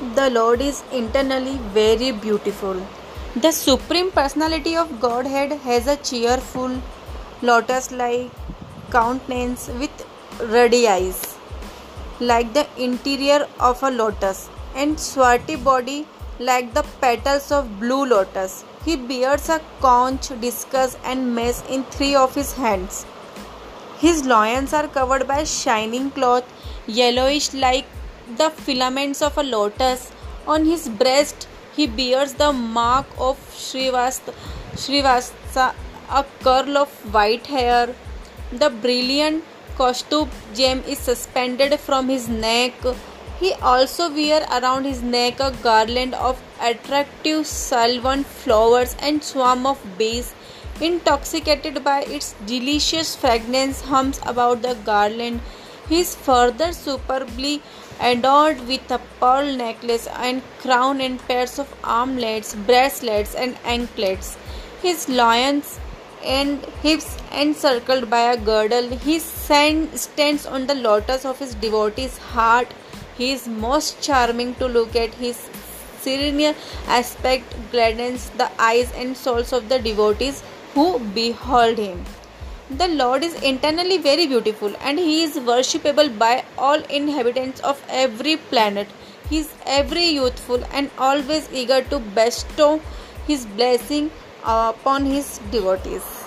The Lord is internally very beautiful. The Supreme Personality of Godhead has a cheerful, lotus like countenance with ruddy eyes, like the interior of a lotus, and swarthy body like the petals of blue lotus. He bears a conch, discus, and mace in three of his hands. His loins are covered by shining cloth, yellowish like the filaments of a lotus. On his breast, he bears the mark of Srivatsa, Srivatsa a curl of white hair. The brilliant Kaustubh gem is suspended from his neck. He also wears around his neck a garland of attractive sylvan flowers and swarm of bees intoxicated by its delicious fragrance hums about the garland he is further superbly adorned with a pearl necklace and crown and pairs of armlets bracelets and anklets. His loins and hips encircled by a girdle. He stands on the lotus of his devotee's heart. He is most charming to look at. His serene aspect gladdens the eyes and souls of the devotees who behold him. The Lord is internally very beautiful and he is worshipable by all inhabitants of every planet. He is every youthful and always eager to bestow his blessing upon his devotees.